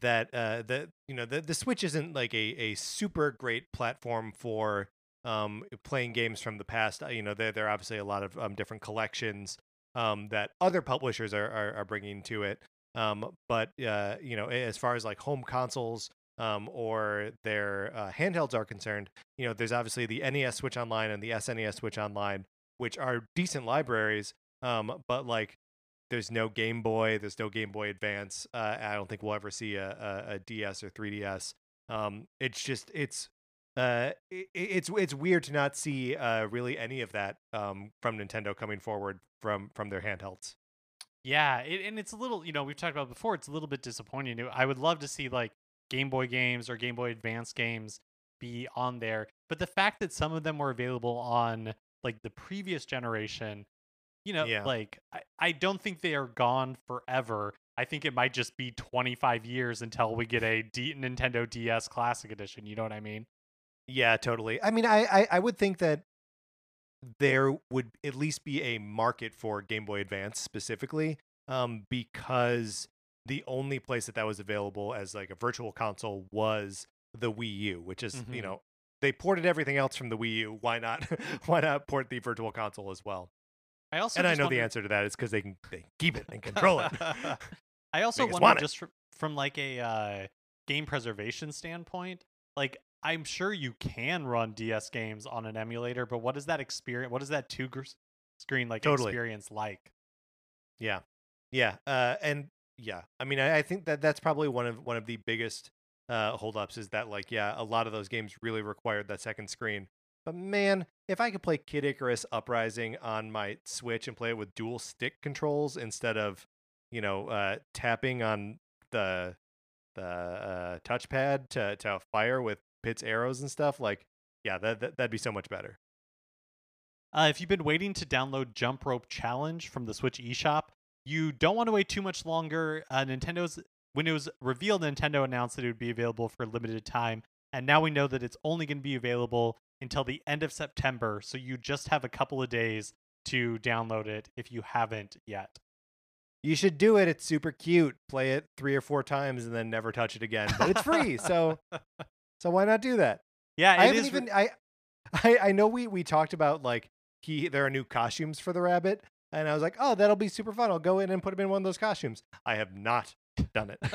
that uh the you know the the Switch isn't like a a super great platform for um playing games from the past. Uh, You know, there there are obviously a lot of um different collections um that other publishers are are, are bringing to it. Um, but uh, you know, as far as like home consoles um or their uh, handhelds are concerned, you know, there's obviously the NES Switch Online and the SNES Switch Online, which are decent libraries. Um, but like there's no Game Boy, there's no Game Boy Advance. Uh, I don't think we'll ever see a, a, a DS or 3DS. Um, it's just it's uh, i it's it's weird to not see uh, really any of that um, from Nintendo coming forward from from their handhelds. Yeah, it, and it's a little, you know, we've talked about it before. It's a little bit disappointing. I would love to see like Game Boy games or Game Boy Advance games be on there, but the fact that some of them were available on like the previous generation, you know, Yeah. like I, I don't think they are gone forever. I think it might just be 25 years until we get a D- Nintendo DS Classic Edition. You know what I mean? Yeah, totally. I mean, I, I I would think that there would at least be a market for Game Boy Advance specifically, um, because the only place that that was available as like a virtual console was the Wii U, which is you Mhm. know they ported everything else from the Wii U. Why not? <laughs> why not port the virtual console as well? I also and I know wonder- the answer to that is because they can they keep it and control it. <laughs> <laughs> I also wonder want just fr- from like a uh, game preservation standpoint, like I'm sure you can run DS games on an emulator, but what is that experience? What is that two gr- screen like Totally. experience like? Yeah, yeah, uh, and yeah. I mean, I, I think that that's probably one of one of the biggest uh, holdups is that like, yeah, a lot of those games really required that second screen. But man, if I could play Kid Icarus Uprising on my Switch and play it with dual stick controls instead of, you know, uh, tapping on the the uh, touchpad to to fire with Pit's arrows and stuff, like, yeah, that, that that'd be so much better. Uh, if you've been waiting to download Jump Rope Challenge from the Switch eShop, you don't want to wait too much longer. Uh, Nintendo's when it was revealed, Nintendo announced that it would be available for a limited time, and now we know that it's only going to be available until the end of September. So you just have a couple of days to download it if you haven't yet. You should do it. It's super cute. Play it three or four times and then never touch it again. But it's free, so <laughs> so why not do that? Yeah, I haven't even I, I I know we we talked about like he there are new costumes for the rabbit, and I was like, oh, that'll be super fun. I'll go in and put him in one of those costumes. I have not done it. <laughs>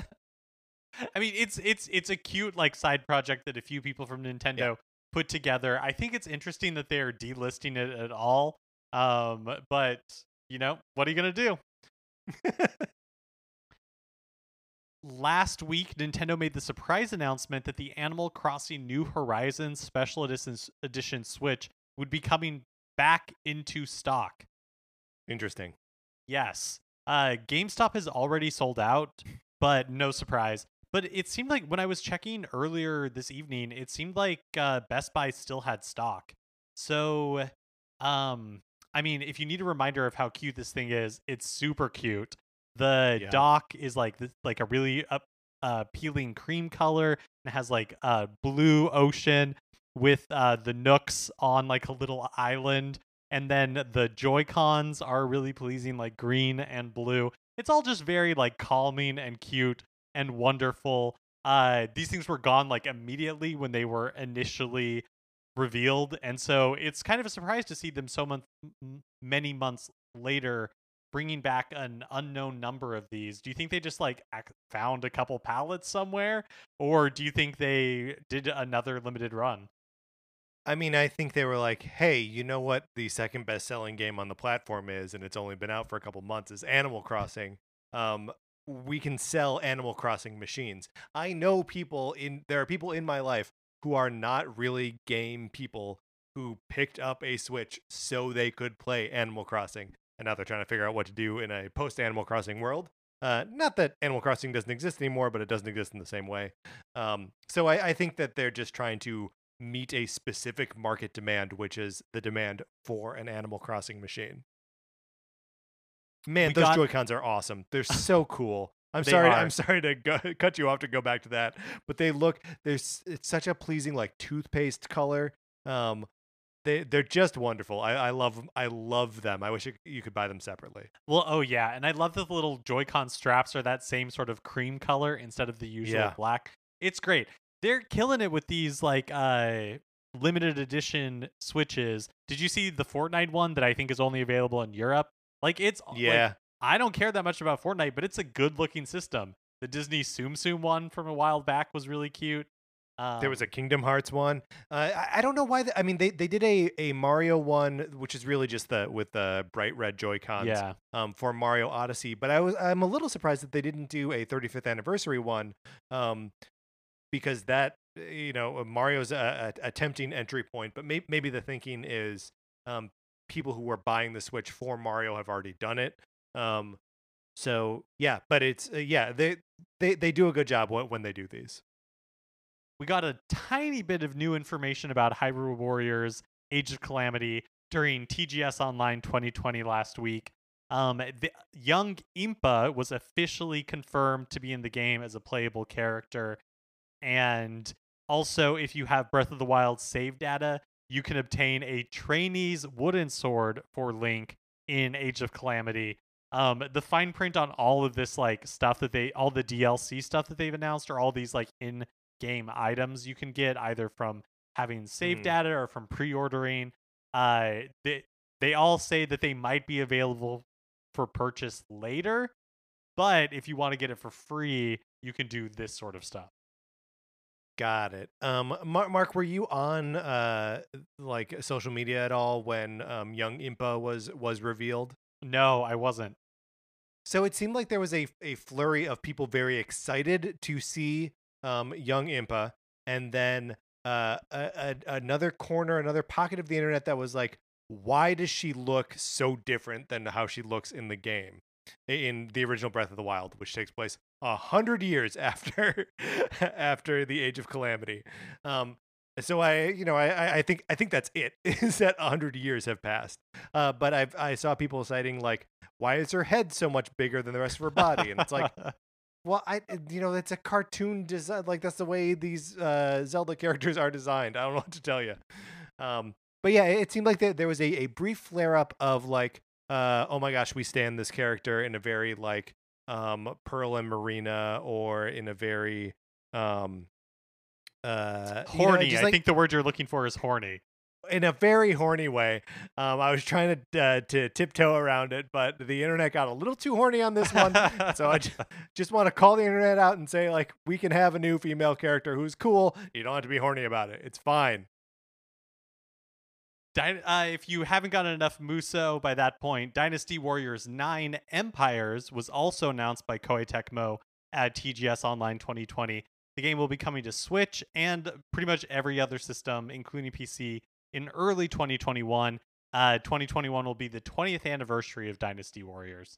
I mean, it's it's it's a cute like side project that a few people from Nintendo put together. I think it's interesting that they are delisting it at all. Um, but you know, what are you gonna do? <laughs> Last week, Nintendo made the surprise announcement that the Animal Crossing New Horizons Special Edition, Edition Switch would be coming back into stock. Interesting. Yes. Uh, GameStop has already sold out, but no surprise. But it seemed like when I was checking earlier this evening, it seemed like uh, Best Buy still had stock. So, um, I mean, if you need a reminder of how cute this thing is, it's super cute. The Yeah. dock is like like a really up, uh, appealing cream color and has like a blue ocean with uh, the nooks on like a little island and then the joy cons are really pleasing like green and blue it's all just very like calming and cute and wonderful. Uh these things were gone like immediately when they were initially revealed and so it's kind of a surprise to see them so mon- m- many months later bringing back an unknown number of these. Do you think they just like found a couple pallets somewhere or do you think they did another limited run? I mean, I think they were like, hey, you know what the second best selling game on the platform is, and it's only been out for a couple months, is Animal Crossing. Um, we can sell Animal Crossing machines. I know people in there are people in my life who are not really game people who picked up a Switch so they could play Animal Crossing. And now they're trying to figure out what to do in a post Animal Crossing world. Uh, not that Animal Crossing doesn't exist anymore, but it doesn't exist in the same way. Um, so I, I think that they're just trying to meet a specific market demand, which is the demand for an Animal Crossing machine. Man, We those got- Joy Cons are awesome. They're <laughs> so cool. I'm They sorry. are. I'm sorry to go, <laughs> cut you off to go back to that, but they look. There's it's such a pleasing like toothpaste color. Um, they they're just wonderful. I I love I love them. I wish you could buy them separately. Well, oh yeah, and I love that the little Joy-Con straps are that same sort of cream color instead of the usual Yeah. black. It's great. They're killing it with these like uh limited edition switches. Did you see the Fortnite one that I think is only available in Europe? Like it's like, Yeah, I don't care that much about Fortnite, but it's a good looking system. The Disney Tsum Tsum one from a while back was really cute. Um, there was a Kingdom Hearts one. Uh, I, I don't know why. The, I mean, they they did a a Mario one, which is really just the with the bright red Joy Cons. yeah. um, for Mario Odyssey, but I was I'm a little surprised that they didn't do a 35th anniversary one, um, because that you know Mario's a, a, a tempting entry point, but may, maybe the thinking is um, people who are buying the Switch for Mario have already done it. Um, so yeah, but it's uh, yeah they they they do a good job when, they do these. we got a tiny bit of new information about Hyrule Warriors Age of Calamity during TGS Online 2020 last week. Um, the young Impa was officially confirmed to be in the game as a playable character. And also, if you have Breath of the Wild save data, you can obtain a trainee's wooden sword for Link in Age of Calamity. Um, the fine print on all of this like stuff that they all the DLC stuff that they've announced are all these like in game items you can get either from having save Hmm. data or from pre-ordering. Uh, they they all say that they might be available for purchase later, but if you want to get it for free, you can do this sort of stuff. Got it. Um, Mark, Mark, were you on uh like social media at all when um young Impa was was revealed? No, I wasn't. So it seemed like there was a a flurry of people very excited to see um young Impa, and then uh a, a, another corner, another pocket of the internet that was like, why does she look so different than how she looks in the game? in the original Breath of the Wild, which takes place a hundred years after <laughs> after the Age of Calamity. Um, so I, you know, I, I think I think that's it. <laughs> Is that a hundred years have passed? Uh, but I I saw people citing like, why is her head so much bigger than the rest of her body? And it's like, <laughs> well, I you know, it's a cartoon design. Like that's the way these uh, Zelda characters are designed. I don't know what to tell you. Um, but yeah, it seemed like there was a, a brief flare up of like, uh, oh my gosh, we stand this character in a very like um, Pearl and Marina or in a very um, uh, horny. You know, I think the word you're looking for is horny. In a very horny way. Um, I was trying to uh, to tiptoe around it, but the internet got a little too horny on this one. so I <laughs> just, just want to call the internet out and say like we can have a new female character who's cool. You don't have to be horny about it. It's fine. Uh, if you haven't gotten enough Musou by that point, Dynasty Warriors 9 Empires was also announced by Koei Tecmo at TGS Online 2020. The game will be coming to Switch and pretty much every other system, including PC, in early 2021. Uh, 2021 will be the 20th anniversary of Dynasty Warriors.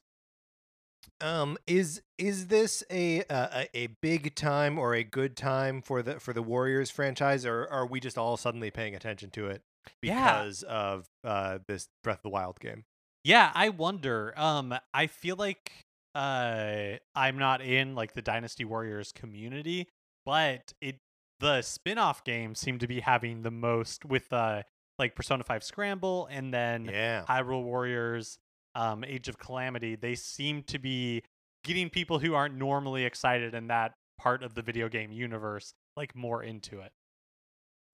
Um, is is this a, a a big time or a good time for the for the Warriors franchise, or are we just all suddenly paying attention to it? Because yeah. of uh, this Breath of the Wild game. Yeah, I wonder. Um, I feel like uh, I'm not in like the Dynasty Warriors community, but it the spin-off games seem to be having the most with uh like Persona 5 Scramble and then yeah. Hyrule Warriors, um, Age of Calamity. They seem to be getting people who aren't normally excited in that part of the video game universe like more into it.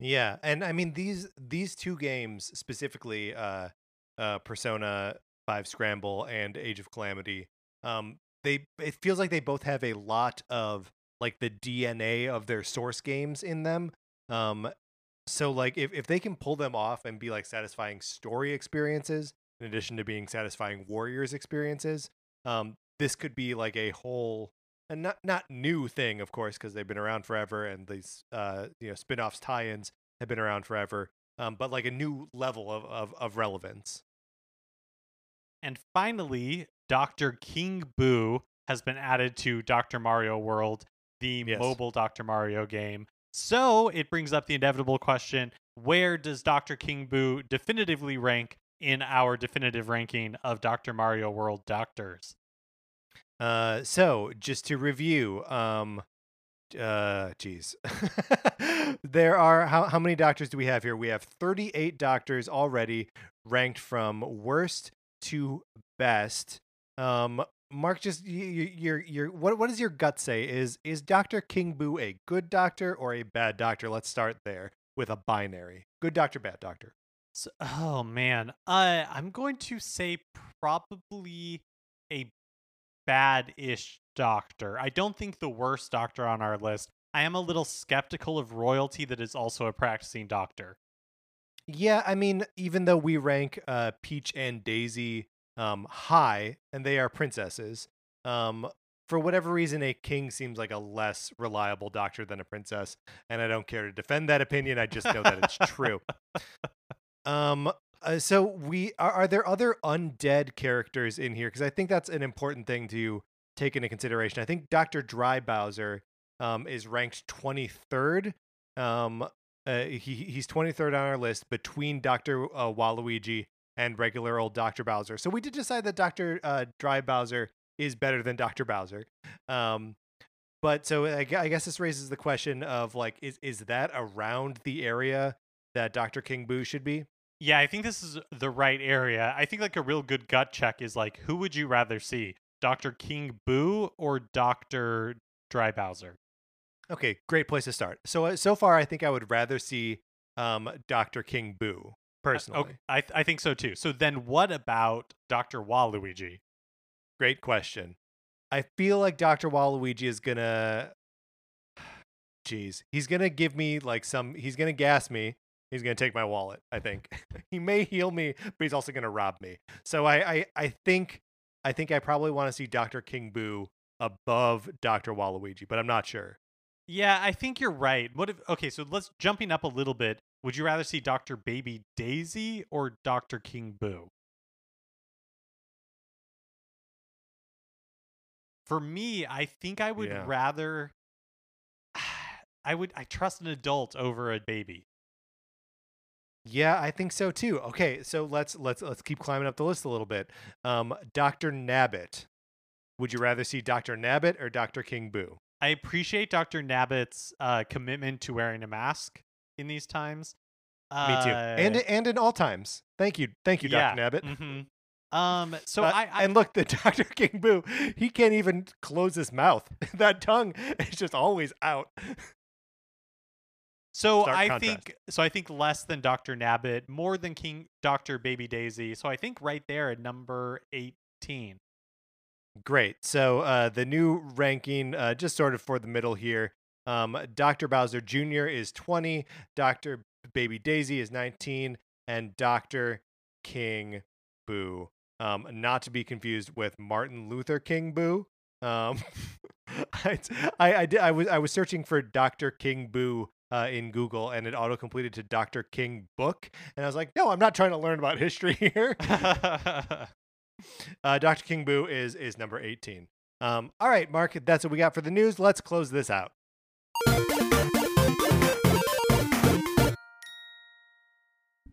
Yeah, and I mean these these two games specifically, uh, uh, Persona Five Scramble and Age of Calamity, um, they it feels like they both have a lot of like the DNA of their source games in them. Um, so like if if they can pull them off and be like satisfying story experiences in addition to being satisfying warriors experiences, um, this could be like a whole and not not new thing, of course, because they've been around forever, and these uh, you know spin-offs, tie-ins have been around forever. Um, but like a new level of, of of relevance. And finally, Doctor King Boo has been added to Doctor Mario World, the yes. mobile Doctor Mario game. So it brings up the inevitable question: Where does Doctor King Boo definitively rank in our definitive ranking of Doctor Mario World doctors? Uh, so just to review, um, uh, geez, <laughs> there are how how many doctors do we have here? We have 38 doctors already ranked from worst to best. Um, Mark, just you, your your what what does your gut say? Is is Doctor King Boo a good doctor or a bad doctor? Let's start there with a binary: good doctor, bad doctor. So, oh man, uh, I'm going to say probably a bad-ish doctor. I don't think the worst doctor on our list. I am a little skeptical of royalty that is also a practicing doctor. Yeah, I mean, even though we rank uh, Peach and Daisy um, high, and they are princesses, um, for whatever reason, a king seems like a less reliable doctor than a princess, and I don't care to defend that opinion. I just know that it's true. <laughs> Um, uh, so we are, are there other undead characters in here? Because I think that's an important thing to take into consideration. I think Dr. Dry Bowser um, is ranked 23rd. Um, uh, he he's 23rd on our list between Dr. Uh, Waluigi and regular old Dr. Bowser. So we did decide that Dr. Uh, Dry Bowser is better than Dr. Bowser. Um, but so I, I guess this raises the question of like, is is that around the area that Dr. King Boo should be? Yeah, I think this is the right area. I think like a real good gut check is like, who would you rather see, Dr. King Boo or Dr. Dry Bowser? Okay, great place to start. So uh, so far, I think I would rather see um, Dr. King Boo personally. Uh, okay, I th- I think so too. So then, what about Dr. Waluigi? Great question. I feel like Dr. Waluigi is gonna <sighs> Jeez, he's gonna give me like some. He's gonna gas me. He's gonna take my wallet. I think <laughs> he may heal me, but he's also gonna rob me. So I, I, I think, I think I probably want to see Doctor King Boo above Doctor Waluigi, but I'm not sure. Yeah, I think you're right. What if okay, so let's jumping up a little bit. Would you rather see Dr. Baby Daisy or Dr. King Boo? For me, I think I would Yeah. rather <sighs> I would I trust an adult over a baby. Yeah, I think so too. Okay, so let's let's let's keep climbing up the list a little bit. Um, Doctor Nabbit. Would you rather see Doctor Nabbit or Doctor King Boo? I appreciate Dr. Nabbit's uh, commitment to wearing a mask in these times. Me too. And Uh, and in all times. Thank you, thank you, yeah, Nabbit. mhm. Um, <laughs> so Uh, I, I and look, the <laughs> Doctor King Boo, he can't even close his mouth. <laughs> that tongue is just always out. So Stark I contrast. think so I think less than Dr. Nabbit, more than King Dr. Baby Daisy. So I think right there at number 18. Great. So uh, the new ranking, uh, just sort of for the middle here. Um, Dr. Bowser Jr. is 20, Dr. Baby Daisy is 19, and Dr. King Boo. Um, not to be confused with Martin Luther King Boo. Um, <laughs> I, I, I, did, I was I was searching for Dr. King Boo uh, in Google, and it auto completed to Dr. King Book, and I was like, no, I'm not trying to learn about <laughs> history here. <laughs> Uh, Dr. King Boo is is number 18. Um, all right, Mark, that's what we got for the news. Let's close this out.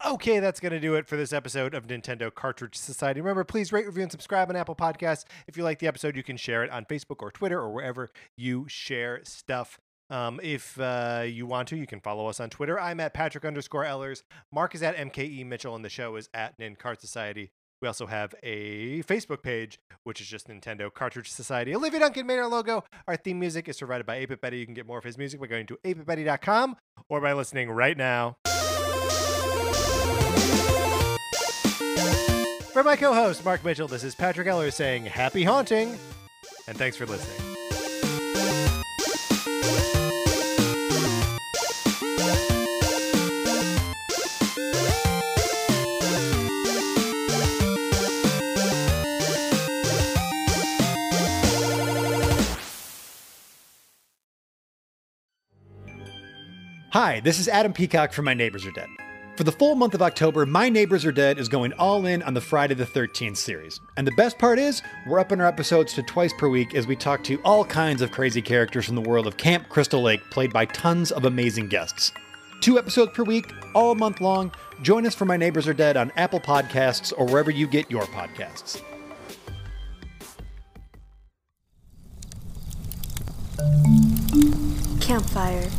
Okay, that's going to do it for this episode of Nintendo Cartridge Society. Remember, please rate, review, and subscribe on Apple Podcasts. If you like the episode, you can share it on Facebook or Twitter or wherever you share stuff. Um, if uh, you want to, you can follow us on Twitter. I'm at Patrick underscore Ellers. Mark is at MKE Mitchell, and the show is at Nin Cart Society. We also have a Facebook page, which is just Nintendo Cartridge Society. Olivia Duncan made our logo. Our theme music is provided by 8 Betty. You can get more of his music by going to 8bitbetty.com or by listening right now. For my co host, Mark Mitchell, this is Patrick Eller saying happy haunting, and thanks for listening. Hi, this is Adam Peacock from My Neighbors Are Dead. For the full month of October, My Neighbors Are Dead is going all in on the Friday the 13th series. And the best part is, we're upping our episodes to twice per week as we talk to all kinds of crazy characters from the world of Camp Crystal Lake, played by tons of amazing guests. Two episodes per week, all month long. Join us for My Neighbors Are Dead on Apple Podcasts or wherever you get your podcasts. Campfire.